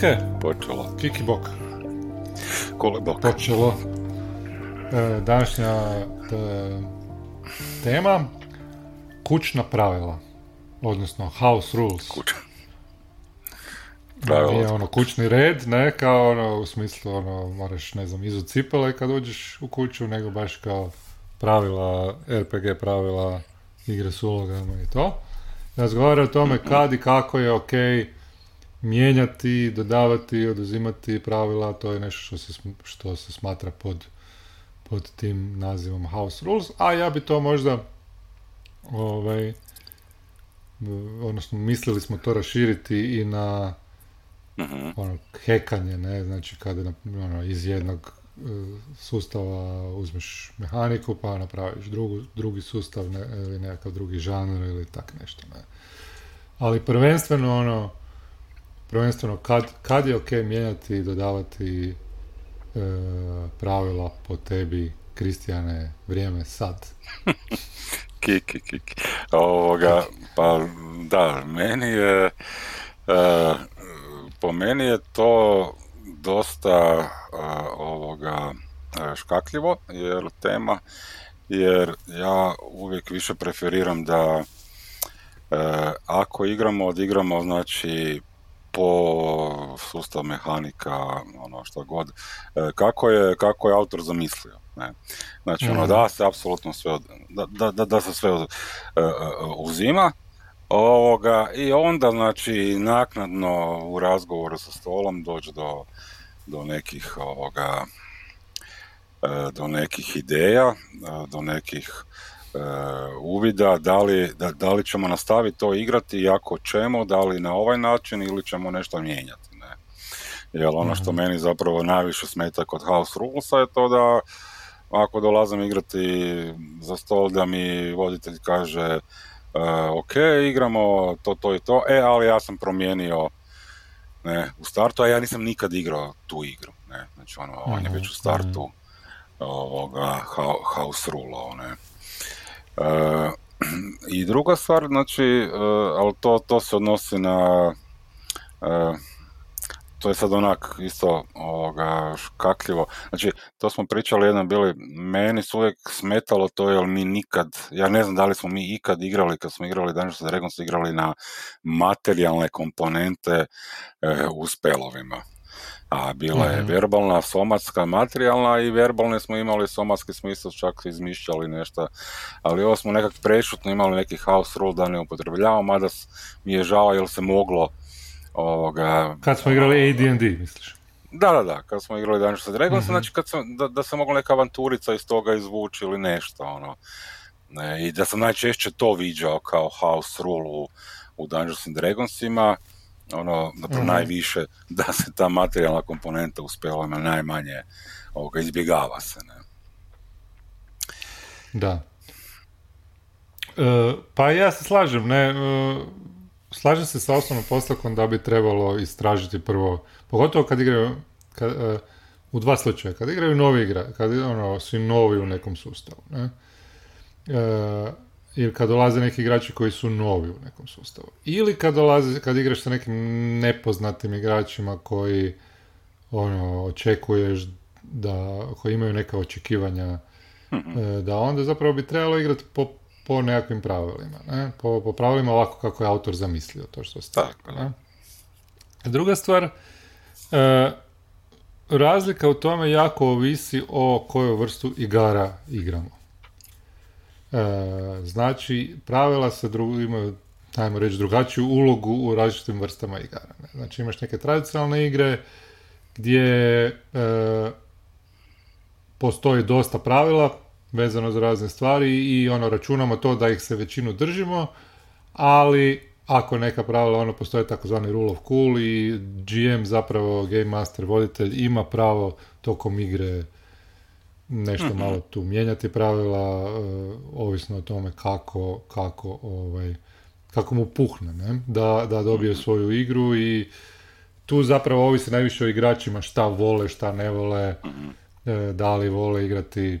Ok, počelo. Kiki bok. Kole bok. Počelo. E, današnja e, tema kućna pravila. Odnosno house rules. Kuća. Pravila. Nije ono kućni red, ne kao ono u smislu ono moraš ne znam izu cipele kad uđeš u kuću, nego baš kao pravila, RPG pravila, igre s ulogama i to. Razgovara o tome kad i kako je ok mijenjati, dodavati, oduzimati pravila, to je nešto što se, što se smatra pod, pod tim nazivom house rules, a ja bi to možda ovaj, odnosno mislili smo to raširiti i na uh ono, hekanje, ne, znači kada ono, iz jednog e, sustava uzmeš mehaniku pa napraviš drugu, drugi sustav ne, ili nekakav drugi žanr ili tak nešto, ne. Ali prvenstveno ono, prvenstveno kad, kad je ok mijenjati i dodavati e, pravila po tebi, Kristijane, vrijeme sad. kiki, kiki. Ovoga, pa da, meni je, e, po meni je to dosta e, ovoga škakljivo, jer tema, jer ja uvijek više preferiram da ako igramo, odigramo znači po sustav mehanika, ono što god, e, kako je, kako je autor zamislio. Ne? Znači, ono, mhm. da se apsolutno sve, da, da, da se sve uh, uzima, ovoga, i onda, znači, naknadno u razgovoru sa stolom dođe do, do nekih, ovoga, do nekih ideja, do nekih E, uvida da li, da, da li ćemo nastaviti to igrati i ako ćemo, da li na ovaj način ili ćemo nešto mijenjati. Ne? Jer ono što mhm. meni zapravo najviše smeta kod House Rulesa je to da ako dolazim igrati za stol da mi voditelj kaže uh, ok, igramo to, to i to, e, ali ja sam promijenio ne, u startu, a ja nisam nikad igrao tu igru. Ne? Znači, ono, on je već u mhm, startu mhm. ovoga, house rulao, ne. E, I druga stvar, znači, e, ali to, to se odnosi na, e, to je sad onak isto ovoga škakljivo. Znači, to smo pričali jednom bili, meni su uvijek smetalo to, jer mi nikad, ja ne znam da li smo mi ikad igrali, kad smo igrali Dungeons Dragons, igrali na materijalne komponente u spelovima a bila je mhm. verbalna, somatska, materijalna i verbalne smo imali, somatski smo isto čak izmišljali nešto, ali ovo smo nekak prešutno imali neki house rule da ne upotrebljavamo, mada mi je žao jer se moglo ovoga... Kad smo igrali AD&D, misliš? Da, da, da, kad smo igrali Dungeons and Dragons, mm znači kad sam, da, da se mogla neka avanturica iz toga izvući ili nešto, ono. Ne, I da sam najčešće to viđao kao house rule u, u Dungeons and Dragonsima, ono, zapravo mm najviše da se ta materijalna komponenta u spelovima najmanje ovoga, izbjegava se. Ne? Da. E, pa ja se slažem, ne, e, slažem se sa osnovnom postavkom da bi trebalo istražiti prvo, pogotovo kad igraju, kad, e, u dva slučaja, kad igraju novi igra, kad ono, svi novi u nekom sustavu, ne, ili kad dolaze neki igrači koji su novi u nekom sustavu. Ili kad dolaze, kad igraš sa nekim nepoznatim igračima koji ono, očekuješ da, koji imaju neka očekivanja mhm. e, da onda zapravo bi trebalo igrati po, po nekakvim pravilima. Ne? Po, po pravilima ovako kako je autor zamislio to što ste. Tako, ne? Druga stvar, e, razlika u tome jako ovisi o kojoj vrstu igara igramo. E, znači, pravila se dru, imaju, ajmo reći, drugačiju ulogu u različitim vrstama igara. Ne? Znači, imaš neke tradicionalne igre gdje e, postoji dosta pravila vezano za razne stvari i ono računamo to da ih se većinu držimo, ali ako neka pravila ono postoje takozvani rule of cool i GM zapravo game master voditelj ima pravo tokom igre nešto mhm. malo tu mijenjati pravila, e, ovisno o tome kako, kako, ovaj, kako mu puhne, ne? Da, da dobije mhm. svoju igru i tu zapravo ovisi najviše o igračima šta vole, šta ne vole, mhm. e, da li vole igrati e,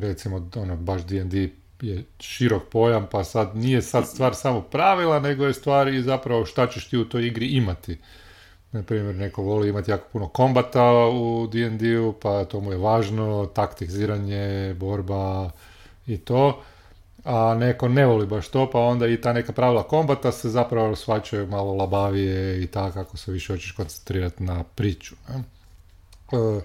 recimo ono, baš D&D je širok pojam, pa sad nije sad stvar samo pravila, nego je stvar i zapravo šta ćeš ti u toj igri imati na primjer, neko voli imati jako puno kombata u D&D-u, pa to mu je važno, taktiziranje, borba i to, a neko ne voli baš to, pa onda i ta neka pravila kombata se zapravo shvaćaju malo labavije i tako kako se više hoćeš koncentrirati na priču. Ne? E,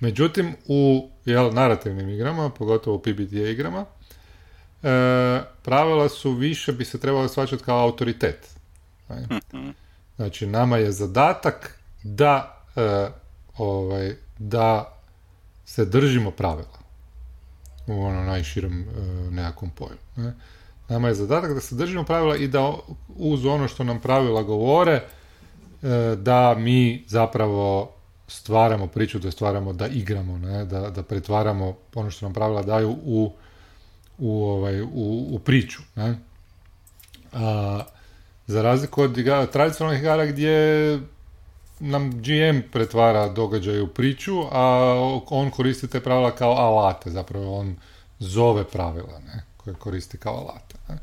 međutim, u jel, narativnim igrama, pogotovo u PBTA igrama, e, pravila su više bi se trebalo shvaćati kao autoritet. Mhm. Znači, nama je zadatak da, e, ovaj, da se držimo pravila u ono najširem e, nekakvom pojmu. Ne? Nama je zadatak da se držimo pravila i da uz ono što nam pravila govore, e, da mi zapravo stvaramo priču, da stvaramo, da igramo, ne? Da, da pretvaramo ono što nam pravila daju u, u, ovaj, u, u priču. Ne? A, za razliku od igara, tradicionalnih igara gdje nam GM pretvara događaj u priču, a on koristi te pravila kao alate, zapravo on zove pravila ne, koje koristi kao alate. Ne.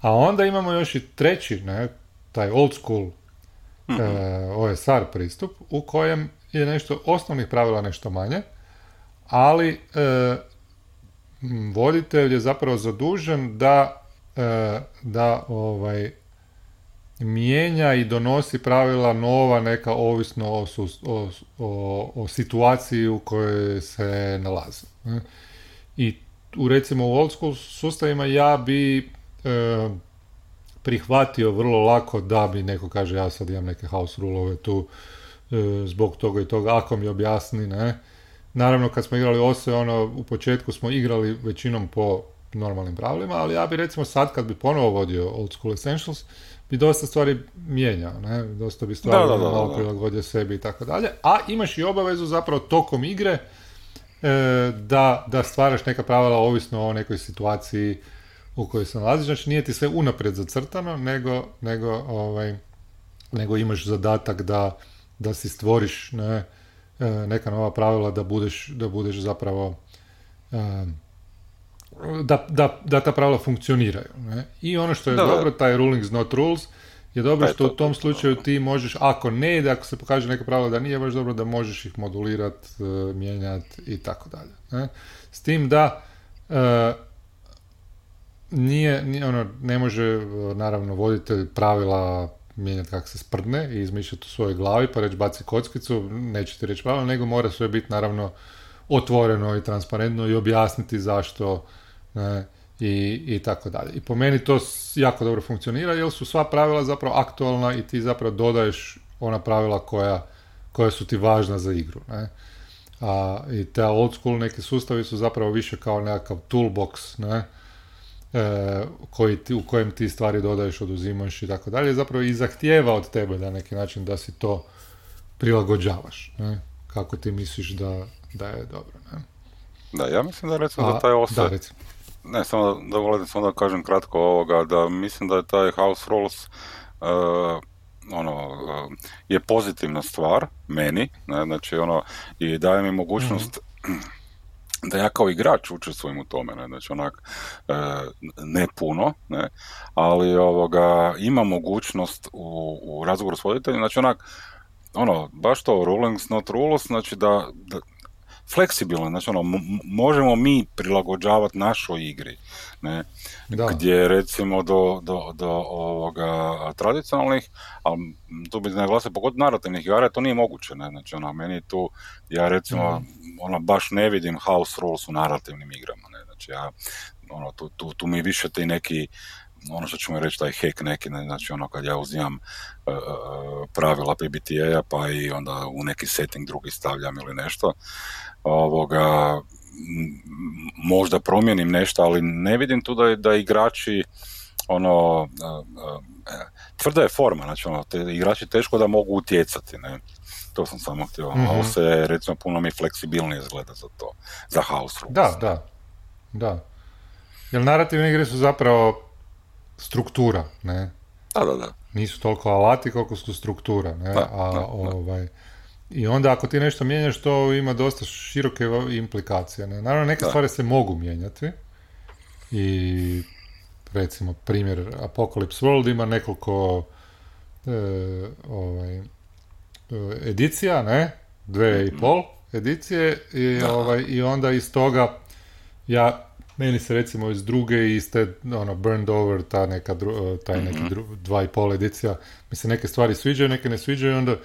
A onda imamo još i treći, ne, taj old school mm-hmm. e, OSR pristup, u kojem je nešto osnovnih pravila nešto manje, ali e, voditelj je zapravo zadužen da, e, da ovaj, mijenja i donosi pravila nova neka ovisno o, o, o, o situaciji u kojoj se nalazi. I u recimo u old school sustavima ja bi e, prihvatio vrlo lako da bi neko kaže ja sad imam neke house rulove tu e, zbog toga i toga, ako mi objasni, ne. Naravno kad smo igrali ose, ono, u početku smo igrali većinom po normalnim pravilima, ali ja bi recimo sad kad bi ponovo vodio Old School Essentials, bi dosta stvari mijenjao, ne? dosta bi stvari da, da, da, malo prilagodio sebi i tako dalje, a imaš i obavezu zapravo tokom igre e, da, da stvaraš neka pravila ovisno o nekoj situaciji u kojoj se nalaziš, znači nije ti sve unaprijed zacrtano, nego, nego, ovaj, nego imaš zadatak da, da si stvoriš ne, e, neka nova pravila da budeš, da budeš zapravo e, da, da, da ta pravila funkcioniraju. Ne? I ono što je dobro, taj rulings not rules, je dobro što u tom slučaju ti možeš, ako ne ide, ako se pokaže neka pravila da nije baš dobro, da možeš ih modulirati, e, mijenjati i tako dalje. S tim da e, nije, nije, ono, ne može e, naravno voditelj pravila mijenjati kako se sprdne i izmišljati u svojoj glavi pa reći baci kockicu, neće ti reći pravila, nego mora sve biti naravno otvoreno i transparentno i objasniti zašto ne, i, i tako dalje. I po meni to jako dobro funkcionira jer su sva pravila zapravo aktualna i ti zapravo dodaješ ona pravila koja, koja su ti važna za igru. Ne. A, I te old school neki sustavi su zapravo više kao nekakav toolbox ne, e, koji ti, u kojem ti stvari dodaješ, oduzimaš i tako dalje. Zapravo i zahtijeva od tebe na neki način da si to prilagođavaš. Ne, kako ti misliš da, da je dobro. Ne? Da, ja mislim da recimo da taj osjet... Da, ne, samo da, samo da kažem kratko ovoga, da mislim da je taj House Rules uh, ono, uh, je pozitivna stvar meni, ne, znači ono, i daje mi mogućnost mm da ja kao igrač učestvujem u tome, ne, znači onak, uh, ne puno, ne, ali ovoga, ima mogućnost u, u razgovoru s voditeljem, znači onak, ono, baš to rulings not rules, znači da, da fleksibilno, znači ono, možemo mi prilagođavati našoj igri, ne, da. gdje recimo do, do, do ovoga tradicionalnih, ali tu bi naglasio pogotovo narativnih igara, to nije moguće, ne, znači ono, meni tu, ja recimo, mm. ono, baš ne vidim house rules u narativnim igrama, ne, znači ja, ono, tu, tu, tu mi više ti neki ono što ćemo reći taj hack neki, znači ono kad ja uzimam uh, pravila PBTA-a pa i onda u neki setting drugi stavljam ili nešto, ovoga, možda promijenim nešto, ali ne vidim tu da, da igrači ono, uh, tvrda je forma, znači ono, te igrači teško da mogu utjecati, ne. To sam samo htio, mm-hmm. ali se recimo puno mi fleksibilnije izgleda za to, za house rules. Da, da, da. Jer narativne igre su zapravo struktura, ne? Da, da, da. Nisu toliko alati koliko su struktura, ne? A, ovaj, I onda ako ti nešto mijenjaš, to ima dosta široke implikacije. Ne? Naravno, neke stvari se mogu mijenjati i recimo primjer Apocalypse World ima nekoliko e, ovaj, edicija, ne, dve i pol edicije i, ovaj, i onda iz toga ja meni se recimo iz druge i iz te ono, Burned Over, ta neka dru, taj neki mhm. dru, dva i pol edicija, mi se neke stvari sviđaju, neke ne sviđaju, onda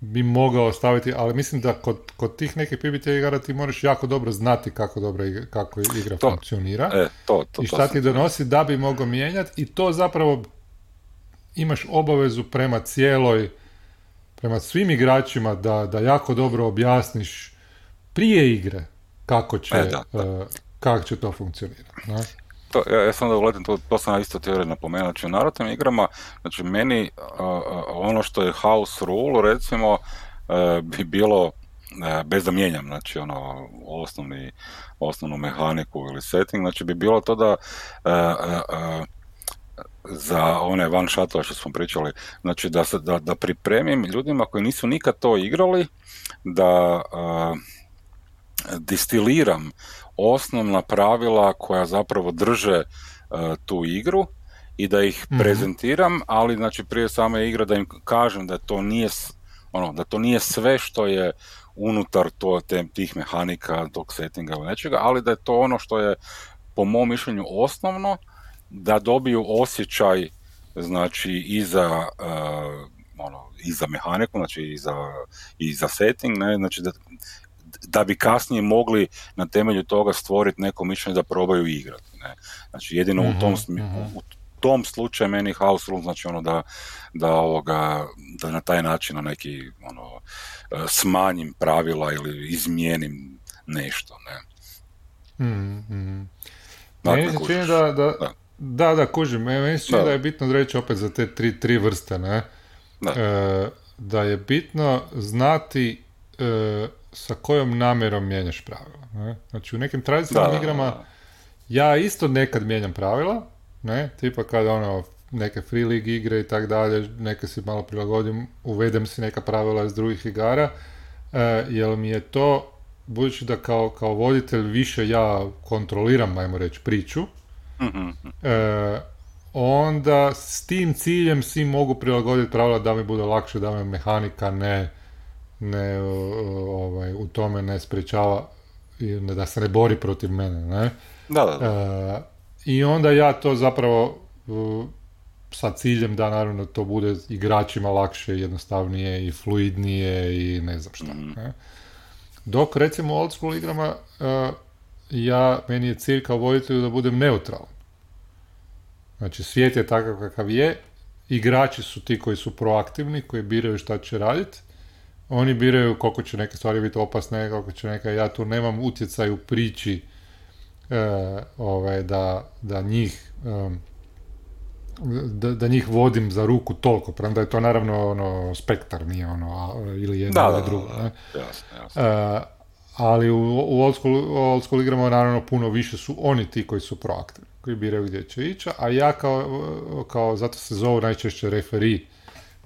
bi mogao staviti, ali mislim da kod, kod tih nekih PBT igara ti moraš jako dobro znati kako dobro igra, kako igra to, funkcionira e, to, to, i šta ti donosi da bi mogao mijenjati i to zapravo imaš obavezu prema cijeloj prema svim igračima da, da jako dobro objasniš prije igre kako će, e, uh, kako će to funkcionirati. To, ja, ja sam da uletim, to, to sam isto teorije napomenuo, znači u narodnim igrama, znači meni ono što je house rule recimo uh, bi bilo uh, bez da mijenjam, znači ono osnovni, osnovnu mehaniku ili setting, znači bi bilo to da za one van shuttle što smo pričali, znači da, da, da pripremim ljudima koji nisu nikad to igrali, da distiliram osnovna pravila koja zapravo drže e, tu igru i da ih mhm. prezentiram, ali znači prije same igre da im kažem da to nije ono, da to nije sve što je unutar to, te, tih mehanika, tog settinga ili nečega, ali da je to ono što je po mom mišljenju osnovno, da dobiju osjećaj znači i za uh, ono, i za mehaniku, znači i za, i za setting, ne, znači da, da bi kasnije mogli na temelju toga stvoriti neko mišljenje da probaju igrati. Ne? Znači jedino u tom mhm, mhm. u tom slučaju meni house rule znači ono da, da, ovoga, da na taj način na neki ono, e, smanjim pravila ili izmijenim nešto. Ne? Mm-hmm. Meni se čini da, da, da, da, da kužim. Meni se čini da. je bitno reći opet za te tri, tri vrste. Ne? Da. E, da je bitno znati e, sa kojom namjerom mijenjaš pravila. Ne? Znači u nekim tradicionalnim igrama ja isto nekad mijenjam pravila, ne, tipa kada ono neke free league igre i tak dalje, neke si malo prilagodim, uvedem si neka pravila iz drugih igara, e, jer mi je to, budući da kao, kao voditelj više ja kontroliram, ajmo reći, priču, mhm. e, onda s tim ciljem si mogu prilagoditi pravila da mi bude lakše, da me mehanika ne ne ovaj, u tome ne sprečava da se ne bori protiv mene, ne? Da, da, da. E, I onda ja to zapravo sa ciljem da naravno to bude igračima lakše, jednostavnije i fluidnije i ne znam šta. Mhm. Ne? Dok recimo u old school igrama e, ja, meni je cilj kao voditelju da budem neutralan. Znači svijet je takav kakav je, igrači su ti koji su proaktivni, koji biraju šta će raditi oni biraju koliko će neke stvari biti opasne, koliko će neka, ja tu nemam utjecaj u priči e, ovaj, da, da njih da, da, njih vodim za ruku toliko, premda je to naravno ono, spektar, nije ono, a, ili jedno ili drugo. Ne? Jasno, jasno. E, ali u, u old, school, old school igrama naravno puno više su oni ti koji su proaktivni, koji biraju gdje će ići, a ja kao, kao zato se zovu najčešće referi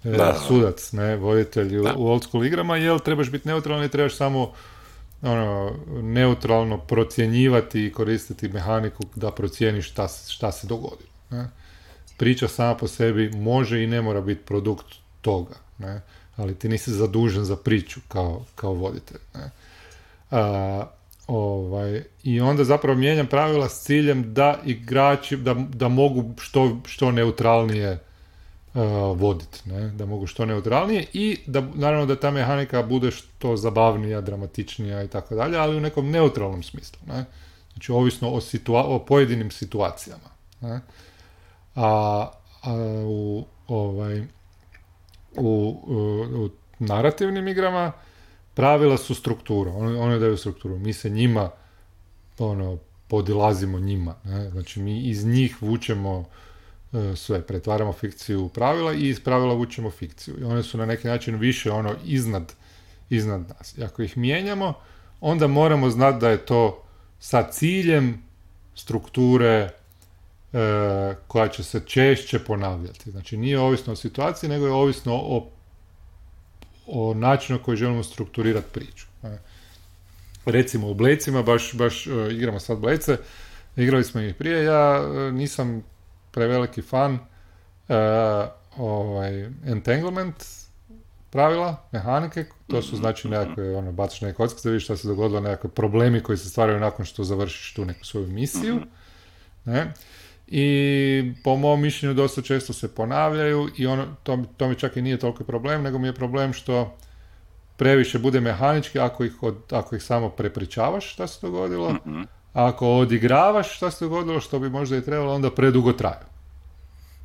da, sudac, ne, voditelj u old school igrama, jel trebaš biti neutralan i trebaš samo ono, neutralno procjenjivati i koristiti mehaniku da procijeniš šta, šta se dogodilo. Ne? Priča sama po sebi može i ne mora biti produkt toga, ne? ali ti nisi zadužen za priču kao, kao voditelj. Ne? A, ovaj, I onda zapravo mijenjam pravila s ciljem da igrači, da, da mogu što, što neutralnije voditi, ne? da mogu što neutralnije i da naravno da ta mehanika bude što zabavnija, dramatičnija i tako dalje, ali u nekom neutralnom smislu. Ne? Znači ovisno o, situa- o pojedinim situacijama. Ne? A, a u, ovaj, u, u, narativnim igrama pravila su struktura, one, one daju strukturu. Mi se njima ono, podilazimo njima. Ne? Znači mi iz njih vučemo sve, pretvaramo fikciju u pravila i iz pravila vučemo fikciju. I one su na neki način više ono iznad, iznad nas. I ako ih mijenjamo, onda moramo znati da je to sa ciljem strukture e, koja će se češće ponavljati. Znači nije ovisno o situaciji, nego je ovisno o, o načinu koji želimo strukturirati priču. E, recimo u Blecima, baš, baš e, igramo sad Blece, igrali smo ih prije, ja nisam preveliki fan uh, ovaj, Entanglement pravila, mehanike, to su znači mhm. nekakve, ono, bacaš neke kockice da vidiš šta se dogodilo, nekakve problemi koji se stvaraju nakon što završiš tu neku svoju misiju, mhm. ne? I po mom mišljenju dosta često se ponavljaju i ono, to, to mi čak i nije toliko problem, nego mi je problem što previše bude mehanički ako ih, od, ako ih samo prepričavaš šta se dogodilo, mm a ako odigravaš šta se dogodilo, što bi možda i trebalo, onda predugo traju.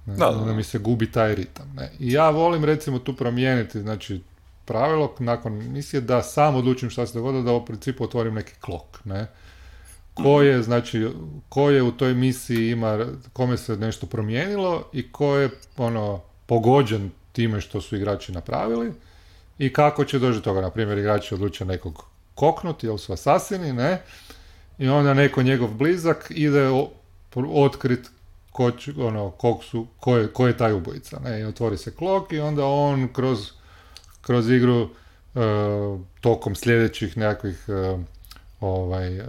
Da, onda mi se gubi taj ritam. Ne? I ja volim recimo tu promijeniti, znači pravilo nakon misije da sam odlučim šta se dogodilo, da u principu otvorim neki klok. Ne? Ko je, znači, ko je u toj misiji ima, kome se nešto promijenilo i ko je ono, pogođen time što su igrači napravili i kako će doći do toga. Na primjer, igrači odluče nekog koknuti, jer su asasini, ne? I onda neko njegov blizak ide otkrit ko, ono, kog su, ko, je, ko je taj ubojica. Ne? I otvori se klok i onda on kroz, kroz igru uh, tokom sljedećih nekakvih uh, ovaj, uh,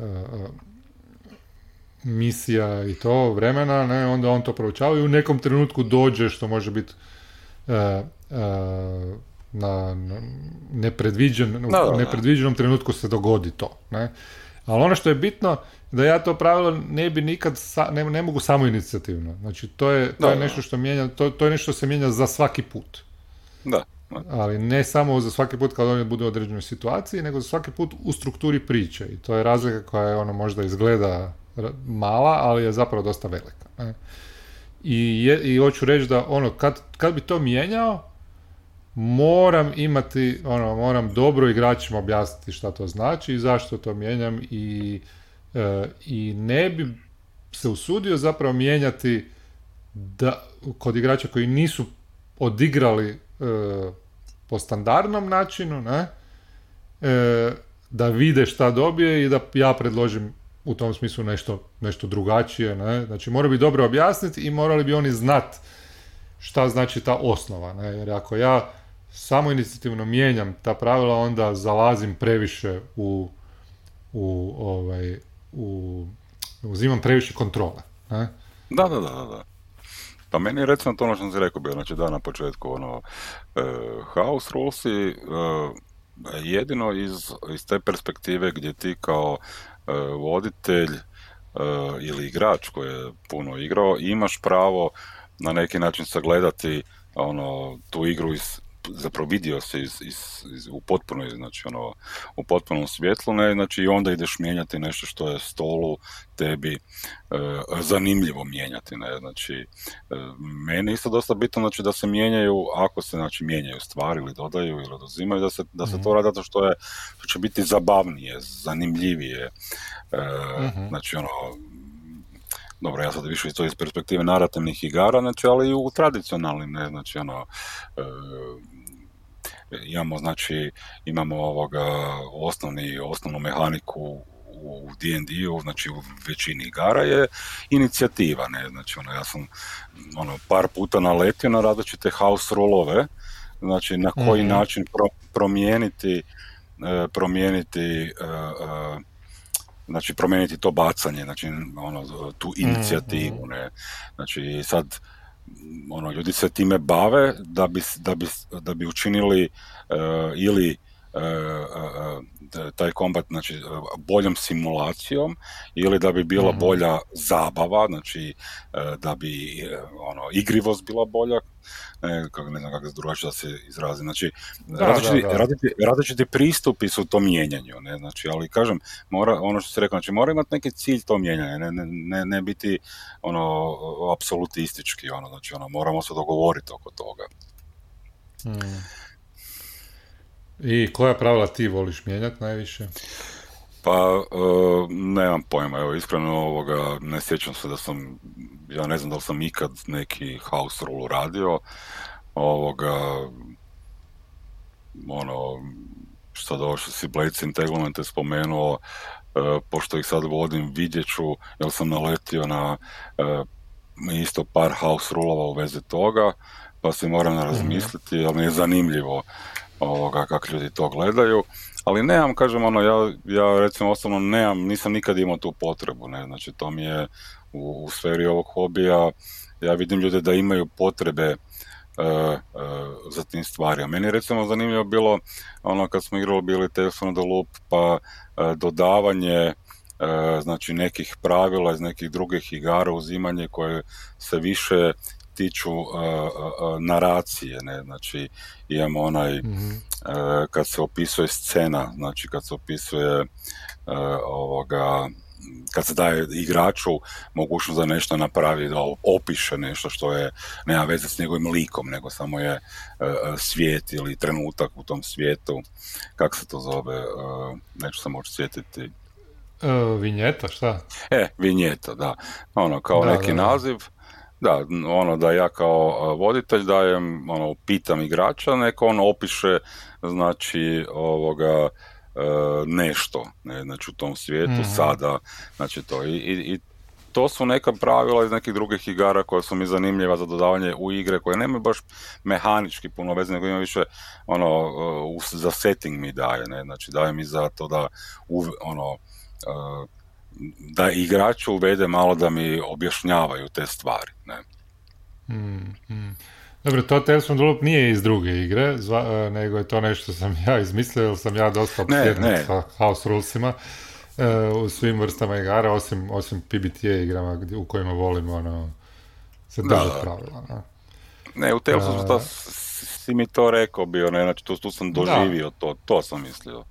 misija i to vremena, ne, onda on to proučava i u nekom trenutku dođe što može biti na, na nepredviđen, u nepredviđenom trenutku se dogodi to. Ne? Ali ono što je bitno, da ja to pravilo ne bi nikad, ne, ne mogu samo inicijativno. Znači, to je, to je nešto što mijenja, to, to je nešto što se mijenja za svaki put. Da. Ali ne samo za svaki put kad oni budu u određenoj situaciji, nego za svaki put u strukturi priče. I to je razlika koja je ono možda izgleda mala, ali je zapravo dosta velika. I, je, I hoću reći da ono, kad, kad bi to mijenjao, moram imati, ono, moram dobro igračima objasniti šta to znači i zašto to mijenjam i, e, i ne bi se usudio zapravo mijenjati da, kod igrača koji nisu odigrali e, po standardnom načinu, ne, e, da vide šta dobije i da ja predložim u tom smislu nešto, nešto drugačije. Ne? Znači moraju bi dobro objasniti i morali bi oni znati šta znači ta osnova. Ne? Jer ako ja samo inicijativno mijenjam ta pravila, onda zalazim previše u, u ovaj, u, uzimam previše kontrole. Ne? Da, da, da, da. Pa meni je recimo to ono što sam rekao bio, znači da na početku ono, uh, house rulesi, uh, jedino iz, iz te perspektive gdje ti kao uh, voditelj ili igrač koji je puno igrao, imaš pravo na neki način sagledati ono, tu igru iz zapravo vidio se iz, iz, iz, u potpunoj, znači ono, u potpunom svjetlu, ne, znači i onda ideš mijenjati nešto što je stolu tebi e, zanimljivo mijenjati, ne, znači e, meni isto dosta bitno, znači da se mijenjaju, ako se znači mijenjaju stvari ili dodaju ili oduzimaju, da se, da se to mhm. radi zato što je, što će biti zabavnije, zanimljivije, e, mhm. znači ono, dobro, ja sad više to iz perspektive narativnih igara, znači, ali i u tradicionalnim, ne, znači, ono, e, imamo, znači, imamo ovoga osnovni, osnovnu mehaniku u D&D-u, znači u većini igara je inicijativa, ne, znači ono, ja sam ono, par puta naletio na različite house rolove, znači na koji mhm. način promijeniti e, promijeniti e, znači promijeniti to bacanje, znači ono, tu inicijativu, ne, znači sad ono, ljudi se time bave da bi, da bi, da bi učinili uh, ili taj kombat znači, boljom simulacijom ili da bi bila mhm. bolja zabava, znači da bi ono, igrivost bila bolja, ne, kako, ne znam kako se drugačije da se izrazi. Znači, da, različiti, da, različiti, različiti, pristupi su to mijenjanju, ne, znači, ali kažem, mora, ono što se rekao, znači, mora imati neki cilj to mijenjanje, ne, ne, ne biti ono, apsolutistički, ono, znači, ono, moramo se dogovoriti oko toga. Hmm. I koja pravila ti voliš mijenjati najviše? Pa, uh, nemam pojma, evo, iskreno ovoga, ne sjećam se da sam, ja ne znam da li sam ikad neki house rule radio, ovoga, ono, što ovo što si Blades Entanglement je spomenuo, uh, pošto ih sad vodim, vidjet ću, jel sam naletio na uh, isto par house rulova u vezi toga, pa se moram mhm. razmisliti, ali mi je zanimljivo ovoga, kako ljudi to gledaju ali nemam, kažem, ono, ja, ja recimo osobno nemam, nisam nikad imao tu potrebu, ne, znači to mi je u, u sferi ovog hobija, ja vidim ljude da imaju potrebe za tim stvarima. Meni je recimo zanimljivo bilo ono kad smo igrali bili Telefon the Loop pa dodavanje znači nekih pravila iz nekih drugih igara, uzimanje koje se više tiču naracije, ne, znači imamo onaj mhm. kad se opisuje scena, znači kad se opisuje ovoga kad se daje igraču mogućnost da nešto napravi, da opiše nešto što je, nema veze s njegovim likom, nego samo je svijet ili trenutak u tom svijetu, kako se to zove, neću se moći sjetiti. vinjeta, šta? E, vinjeta, da. Ono, kao neki naziv, da, ono da ja kao voditelj dajem, ono, pitam igrača, neko on opiše, znači, ovoga, e, nešto, ne, znači u tom svijetu, mhm. sada, znači to, i, i, to su neka pravila iz nekih drugih igara koja su mi zanimljiva za dodavanje u igre koje nemaju baš mehanički puno veze, nego ima više ono, uh, za setting mi daje, ne, znači daje mi za to da ono, uh, da igraču uvede malo da mi objašnjavaju te stvari. Ne? Mm, mm. Dobro, to Tales from the Loop nije iz druge igre, zva, e, nego je to nešto sam ja izmislio, jer sam ja dosta obsjednut sa house rulesima uh, u svim vrstama igara, osim, osim PBTA igrama u kojima volimo ono, se da, pravila. Ne, ne u Tales of uh, si mi to rekao bio, ne, znači tu, tu sam doživio to, to sam mislio.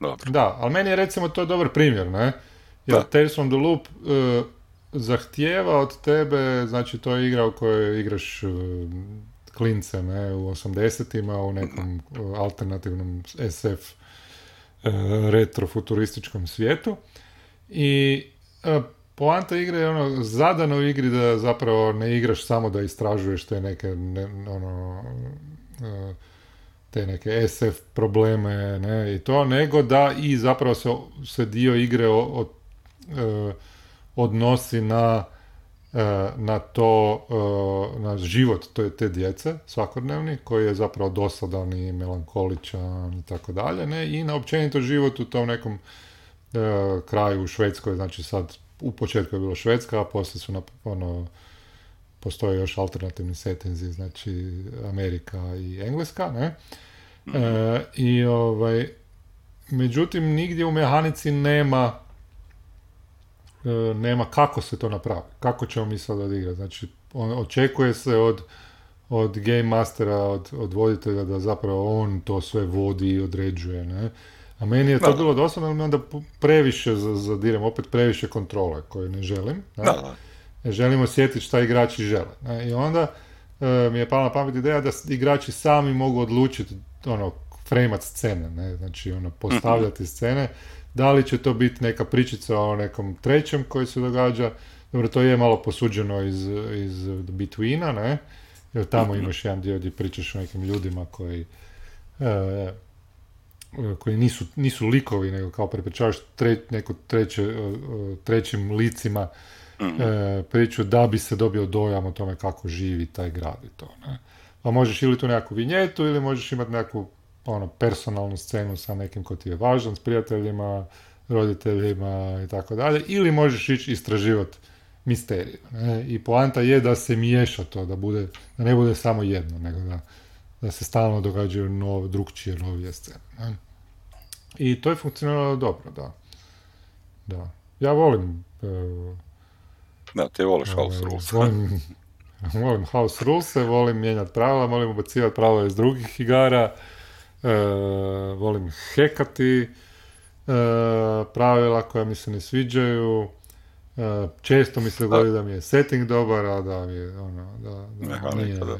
Dobro. Da, ali meni je recimo to dobar primjer, ne? Jer Tales from the Loop uh, zahtijeva od tebe, znači to je igra u kojoj igraš uh, klince ne, u 80-ima u nekom uh, alternativnom SF retrofuturističkom svijetu. I poanta igre je ono zadano u igri da zapravo ne igraš samo da istražuješ te neke ne, ono te neke SF probleme ne, i to, nego da i zapravo se, se dio igre E, odnosi na, e, na to, e, na život to te djece svakodnevni, koji je zapravo dosadan i melankoličan i tako dalje, ne, i na općenito život u tom nekom kraju u Švedskoj, znači sad u početku je bilo Švedska, a poslije su na, ono, postoje još alternativni setinzi, znači Amerika i Engleska, ne? Mhm. I ovaj, međutim, nigdje u mehanici nema E, nema kako se to napravi. Kako ćemo mi sad odigrati. Znači, on, očekuje se od, od game mastera, od, od voditelja da zapravo on to sve vodi i određuje. Ne? A meni je to bilo dosadno, ali onda previše zadirem, opet previše kontrole koje ne želim. Ne? Da, Želim osjetiti šta igrači žele. Ne? I onda e, mi je pala na pamet ideja da igrači sami mogu odlučiti ono, fremat scene, ne? znači ono, postavljati mhm. scene da li će to biti neka pričica o nekom trećem koji se događa? Dobro, to je malo posuđeno iz, iz Betweena, ne? Jer tamo mhm. imaš jedan dio gdje pričaš o nekim ljudima koji e, koji nisu, nisu likovi, nego kao prepričavaš tre, neko treće, trećim licima mhm. e, priču da bi se dobio dojam o tome kako živi taj grad i to. Ne? Pa možeš ili tu nekakvu vinjetu ili možeš imati nekakvu ono, personalnu scenu sa nekim ko ti je važan, s prijateljima, roditeljima i tako dalje, ili možeš ići istraživati misteriju. Ne? I poanta je da se miješa to, da, bude, da ne bude samo jedno, nego da, da se stalno događaju nov, drugčije, novije scene. Ne? I to je funkcioniralo dobro, da. Da. Ja volim... Uh, da, ti voliš ovaj, House Rules. Volim, volim House Rules, volim mijenjati pravila, volim ubacivati pravila iz drugih igara, e, volim hekati e, pravila koja mi se ne sviđaju, e, često mi se dogodi da mi je setting dobar, a da mi je ono, da, da mehanika, nije, da.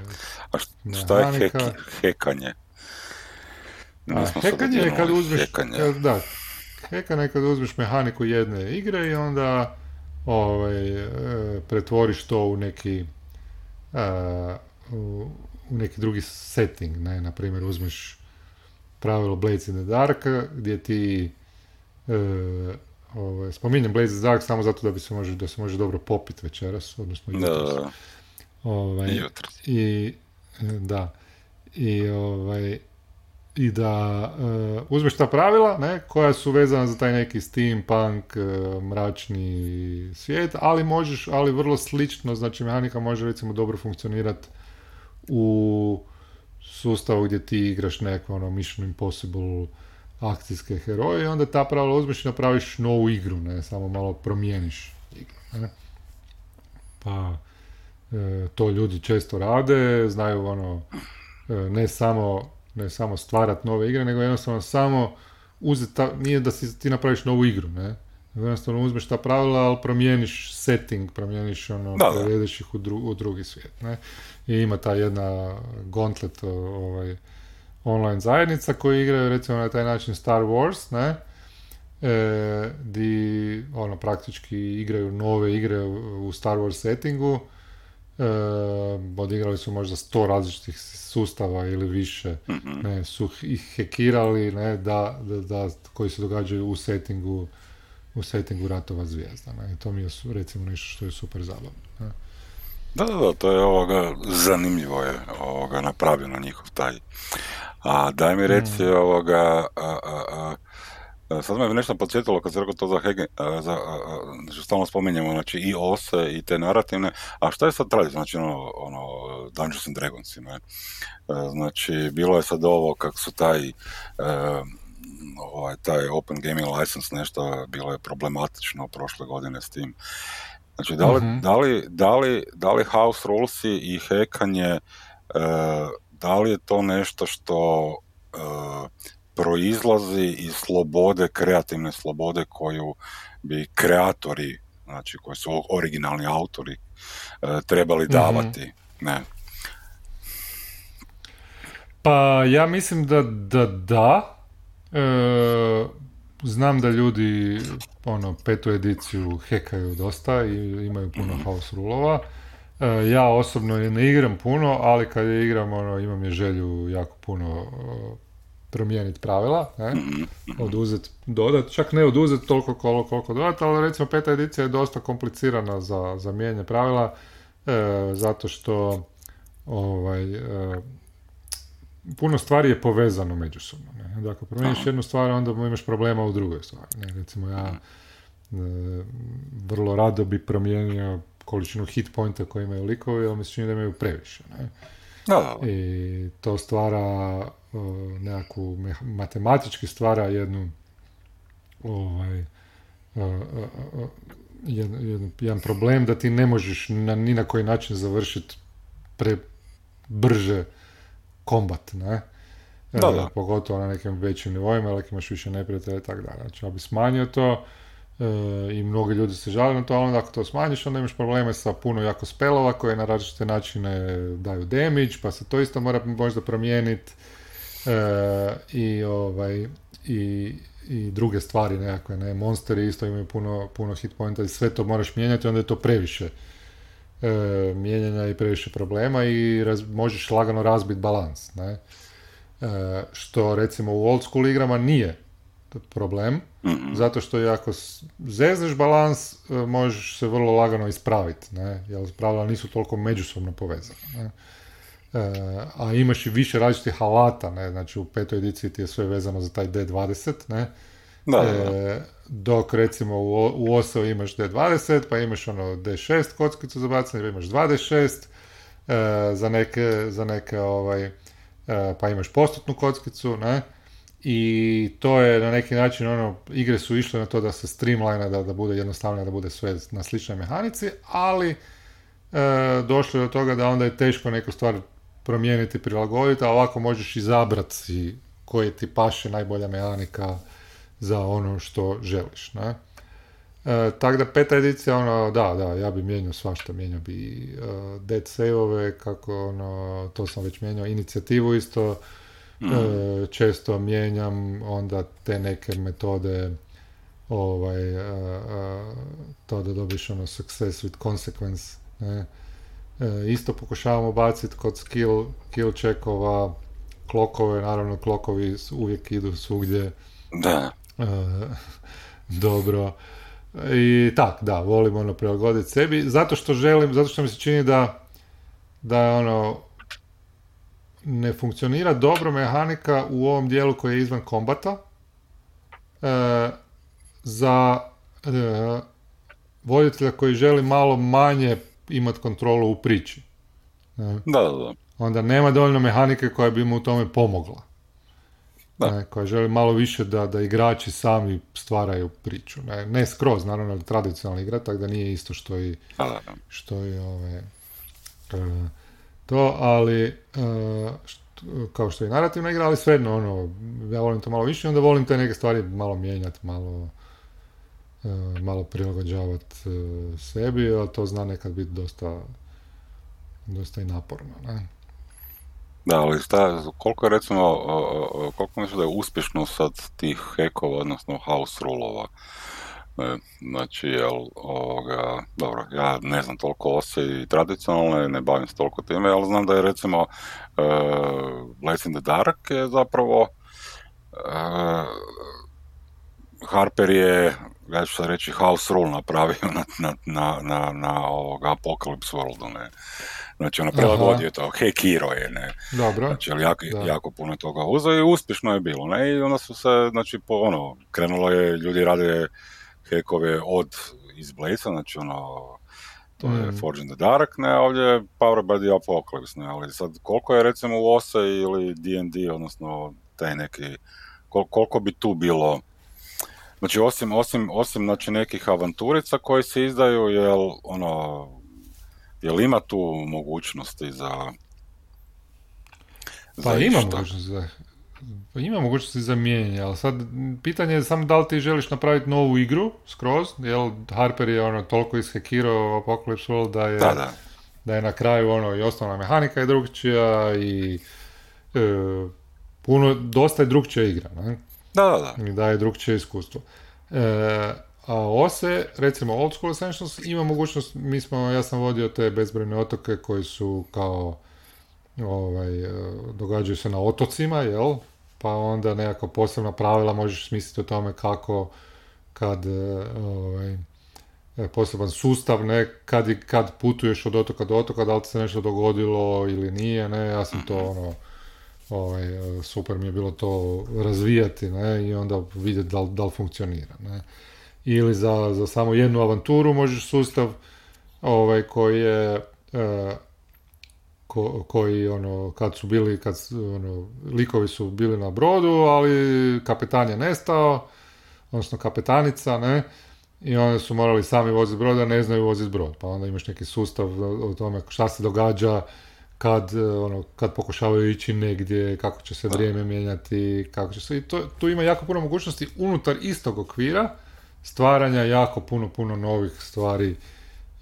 A šta je hek, hekanje? A, hekanje je kad uzmeš, hekanje. da, hekanje je kad uzmeš mehaniku jedne igre i onda ovaj, e, pretvoriš to u neki e, u, u neki drugi setting, ne, na primjer uzmeš pravilo Blades in the Dark, gdje ti e, ovaj, spominjem Blades in the Dark samo zato da bi se može, da se može dobro popit večeras, odnosno jutros. Da, ovaj, I, da, i ovaj, i da uh, uzmeš ta pravila ne, koja su vezana za taj neki steampunk, uh, mračni svijet, ali možeš, ali vrlo slično, znači mehanika može recimo dobro funkcionirati u sustavu gdje ti igraš neko ono Mission Impossible akcijske heroje i onda ta pravila uzmeš i napraviš novu igru, ne, samo malo promijeniš igru, ne. Pa e, to ljudi često rade, znaju ono e, ne samo ne samo stvarati nove igre, nego jednostavno samo uzeti, nije da si ti napraviš novu igru, ne, jednostavno uzmeš ta pravila, ali promijeniš setting, promijeniš ono, da, ih u, u, drugi svijet, ne, i ima ta jedna gauntlet ovaj, online zajednica koji igraju recimo na taj način Star Wars, ne, e, di ono praktički igraju nove igre u Star Wars settingu, e, odigrali su možda sto različitih sustava ili više, mhm. ne, su ih hekirali, ne, da, da, da, koji se događaju u settingu u settingu Ratova zvijezda, ne, i to mi je recimo nešto što je super zabavno. Ne. Da, da, da, to je ovoga, zanimljivo je ovoga napravljeno njihov taj. A daj mi reci mm. ovoga, a, a, a, sad me nešto podsjetilo kad se rekao to za Hege, za, što stalno spominjemo, znači i ose i te narativne, a šta je sad tradicionalno, znači ono, ono Dungeons and Dragons, ne? Znači, bilo je sad ovo kako su taj ovaj, taj Open Gaming License nešto bilo je problematično prošle godine s tim. Znači, da li, mm-hmm. da li, da li, da li house rulesi i hekanje, e, da li je to nešto što e, proizlazi iz slobode, kreativne slobode koju bi kreatori, znači koji su originalni autori, e, trebali mhm. davati, ne? Pa ja mislim da da, da. E, znam da ljudi ono, petu ediciju hekaju dosta i imaju puno house rulova. E, ja osobno ne igram puno, ali kad je igram, ono, imam je želju jako puno promijeniti pravila, ne? Mhm. oduzet, dodat, čak ne oduzet toliko koliko, koliko dodat, ali recimo peta edicija je dosta komplicirana za, za mijenje pravila, e, zato što ovaj, puno stvari je povezano međusobno. Ne? Dakle, promijeniš jednu stvar, onda imaš problema u drugoj stvari. Ne? Recimo, ja e, vrlo rado bi promijenio količinu hit pointa koje imaju likovi, ali mi se čini da imaju previše. Ne? I to stvara uh, nekakvu matematički stvara jednu ovaj, jedan, jedan problem da ti ne možeš na, ni na koji način završiti pre brže kombat, ne? Da, da. Pogotovo na nekim većim nivoima, ali imaš više neprijatelja i tako dalje. Znači, ja bi smanjio to e, i mnogi ljudi se žale na to, ali ako to smanjiš, onda imaš probleme sa puno jako spelova koje na različite načine daju damage, pa se to isto mora možda promijeniti e, i ovaj i, i druge stvari nekakve, ne, monsteri isto imaju puno, puno hit pointa i sve to moraš mijenjati, onda je to previše e, mijenjanja i previše problema i možeš lagano razbiti balans. Ne? E, što recimo u old school igrama nije problem, zato što ako zezneš balans, e, možeš se vrlo lagano ispraviti, ne? jer pravila nisu toliko međusobno povezane. Ne? E, a imaš i više različitih alata, ne? znači u petoj ediciji ti je sve vezano za taj D20, ne? Da, e, dok recimo u, u OSO imaš D20, pa imaš ono D6 kockicu za bacanje, pa imaš 2D6, e, za neke, za neke ovaj, e, pa imaš postotnu kockicu, ne? I to je na neki način ono, igre su išle na to da se streamline, da, da bude jednostavno, da bude sve na sličnoj mehanici, ali e, došlo je do toga da onda je teško neku stvar promijeniti, prilagoditi, a ovako možeš izabrati koje ti paše najbolja mehanika, za ono što želiš. Ne? E, tako da peta edicija, ono, da, da, ja bi mijenjao svašta, mijenjao bi uh, dead save-ove, kako, ono, to sam već mijenjao, inicijativu isto, mm. često mijenjam onda te neke metode, ovaj, uh, to da dobiš ono success with consequence, ne? isto pokušavamo baciti kod skill, kill checkova, klokove, naravno klokovi uvijek idu svugdje. Da. dobro. I tak, da, volim ono prilagoditi sebi, zato što želim, zato što mi se čini da da ono ne funkcionira dobro mehanika u ovom dijelu koji je izvan kombata e, za e, voditelja koji želi malo manje imati kontrolu u priči. Da, da, da. onda nema dovoljno mehanike koja bi mu u tome pomogla. Da. Ne, koja želi malo više da, da igrači sami stvaraju priču. Ne, ne skroz, naravno, tradicionalni igra, tako da nije isto što i, što i ove, e, to, ali e, kao što je narativna igra, ali svejedno, ono, ja volim to malo više, onda volim te neke stvari malo mijenjati, malo e, malo prilagođavati sebi, a to zna nekad biti dosta dosta i naporno, ne? Da, ali šta, koliko je recimo, koliko mislim da je uspješno sad tih hekova, odnosno house rulova? Znači, jel, ovoga, dobro, ja ne znam toliko ose i tradicionalne, ne bavim se toliko time, ali znam da je recimo uh, Blaze in the Dark je zapravo uh, Harper je, ja ću sad reći, house rule napravio na, na, na, na, na ovoga Apocalypse Worldu, ne. Znači, ono, prilagodio to, hekiro je, ne. Dobro. Znači, ali jako, jako puno toga uzeo i uspješno je bilo, ne. I onda su se, znači, po, ono, krenulo je, ljudi rade hekove od iz Blaze, znači, ono, to je mm. Forge in the Dark, ne, ovdje je Power by the Apocalypse, ne, ali sad koliko je recimo u OSE ili D&D, odnosno taj neki, kol, koliko bi tu bilo, znači osim, osim, osim znači, nekih avanturica koji se izdaju, jel, ono, Jel ima tu mogućnosti za... Pa ima mogućnosti za... Pa ima mogućnosti za mijenjanje, ali sad pitanje je samo da li ti želiš napraviti novu igru skroz, jel Harper je ono toliko ishekirao Apocalypse World da je, da, da. je na kraju ono i osnovna mehanika je drugčija i e, puno, dosta je drugčija igra, ne? Da, da, da. I daje drugčije iskustvo. E, a OSE, recimo Old School Essentials, ima mogućnost, mi smo, ja sam vodio te bezbrojne otoke koji su kao, ovaj, e, događaju se na otocima, jel? Pa onda nekako posebna pravila možeš smisliti o tome kako, kad, e, ovaj, e, poseban sustav, ne, kad, kad putuješ od otoka do otoka, da li se nešto dogodilo ili nije, ne, ja sam to ono, ovaj, super mi je bilo to razvijati, ne, i onda vidjeti da, da li funkcionira, ne ili za, za samo jednu avanturu možeš sustav ovaj, koji je e, koji ono kad su bili kad ono likovi su bili na brodu ali kapetan je nestao odnosno kapetanica ne i onda su morali sami voziti broda ne znaju voziti brod. Pa onda imaš neki sustav o tome šta se događa kad, ono, kad pokušavaju ići negdje, kako će se vrijeme mijenjati, kako će se... I to, tu ima jako puno mogućnosti unutar istog okvira, stvaranja jako puno, puno novih stvari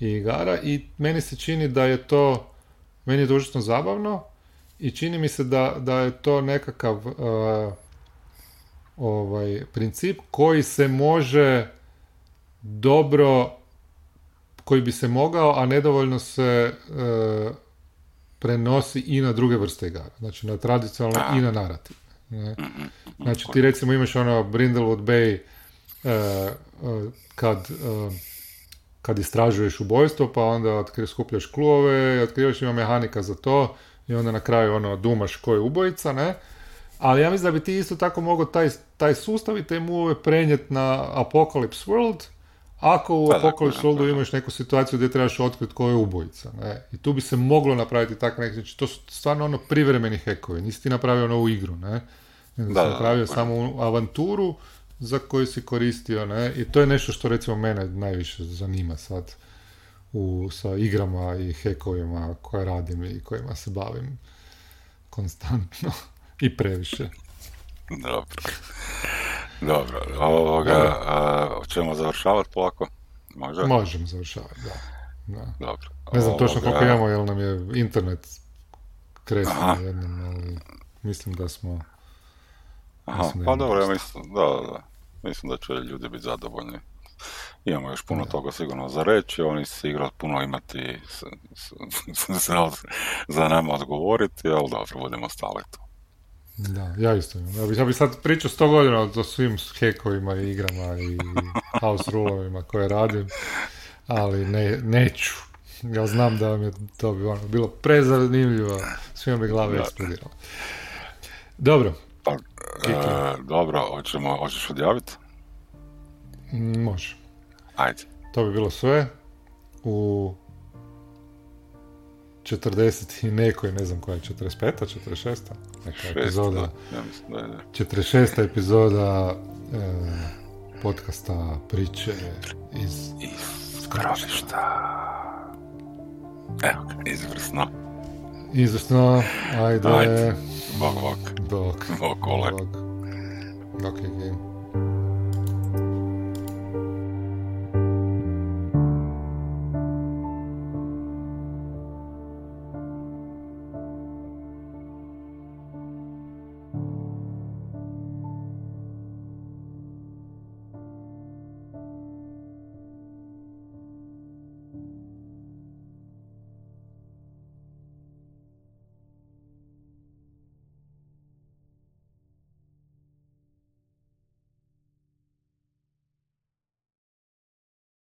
i igara i meni se čini da je to, meni je to zabavno i čini mi se da, da je to nekakav uh, ovaj princip koji se može dobro koji bi se mogao, a nedovoljno se uh, prenosi i na druge vrste igara. Znači na tradicionalne i na narativ. Ne? Znači ti recimo imaš ono Brindlewood Bay uh, kad, e, kad istražuješ ubojstvo, pa onda skupljaš klubove, otkrivaš ima mehanika za to i onda na kraju ono dumaš ko je ubojica, ne? Ali ja mislim da bi ti isto tako mogao taj, taj sustav i te move prenijeti na Apocalypse World, ako u pa Apocalypse Worldu imaš neku situaciju gdje trebaš otkriti ko je ubojica. Ne? I tu bi se moglo napraviti tako neki, znači to su stvarno ono privremeni hekovi, nisi ti napravio novu igru, ne? Nego da, si napravio samo avanturu za koju si koristio, ne? I to je nešto što recimo mene najviše zanima sad u, sa igrama i hekovima koje radim i kojima se bavim konstantno i previše. Dobro. Dobro, ovoga, a, ćemo završavati polako? Može? Možemo završavati, da. da. Dobro. Ne znam točno koliko imamo, jer nam je internet kresno jednom, ali mislim da smo Aha, pa dobro, ja mislim, da, da, mislim da će ljudi biti zadovoljni. Imamo još puno toga sigurno za reći, oni se igra puno imati za nama odgovoriti, ali dobro, budemo stali tu. Da, ja isto Ja bih ja bi sad pričao sto godina o svim hekovima i igrama i house rulovima koje radim, ali ne, neću. Ja znam da vam je to bi ono, bilo prezanimljivo, svima bi glave eksplodiralo. Dobro, pa, E, dobro, hoćemo, hoćeš odjaviti? Može. Ajde. To bi bilo sve. U 40 i nekoj, ne znam koja je, 45 46 neka epizoda. Da, ja mislim da je, 46 epizoda e, podcasta priče iz... Iz skrovišta. Evo, izvrsno. Izvrsno, ajde. Ajde, bok, bok. Bok, bok. Bok,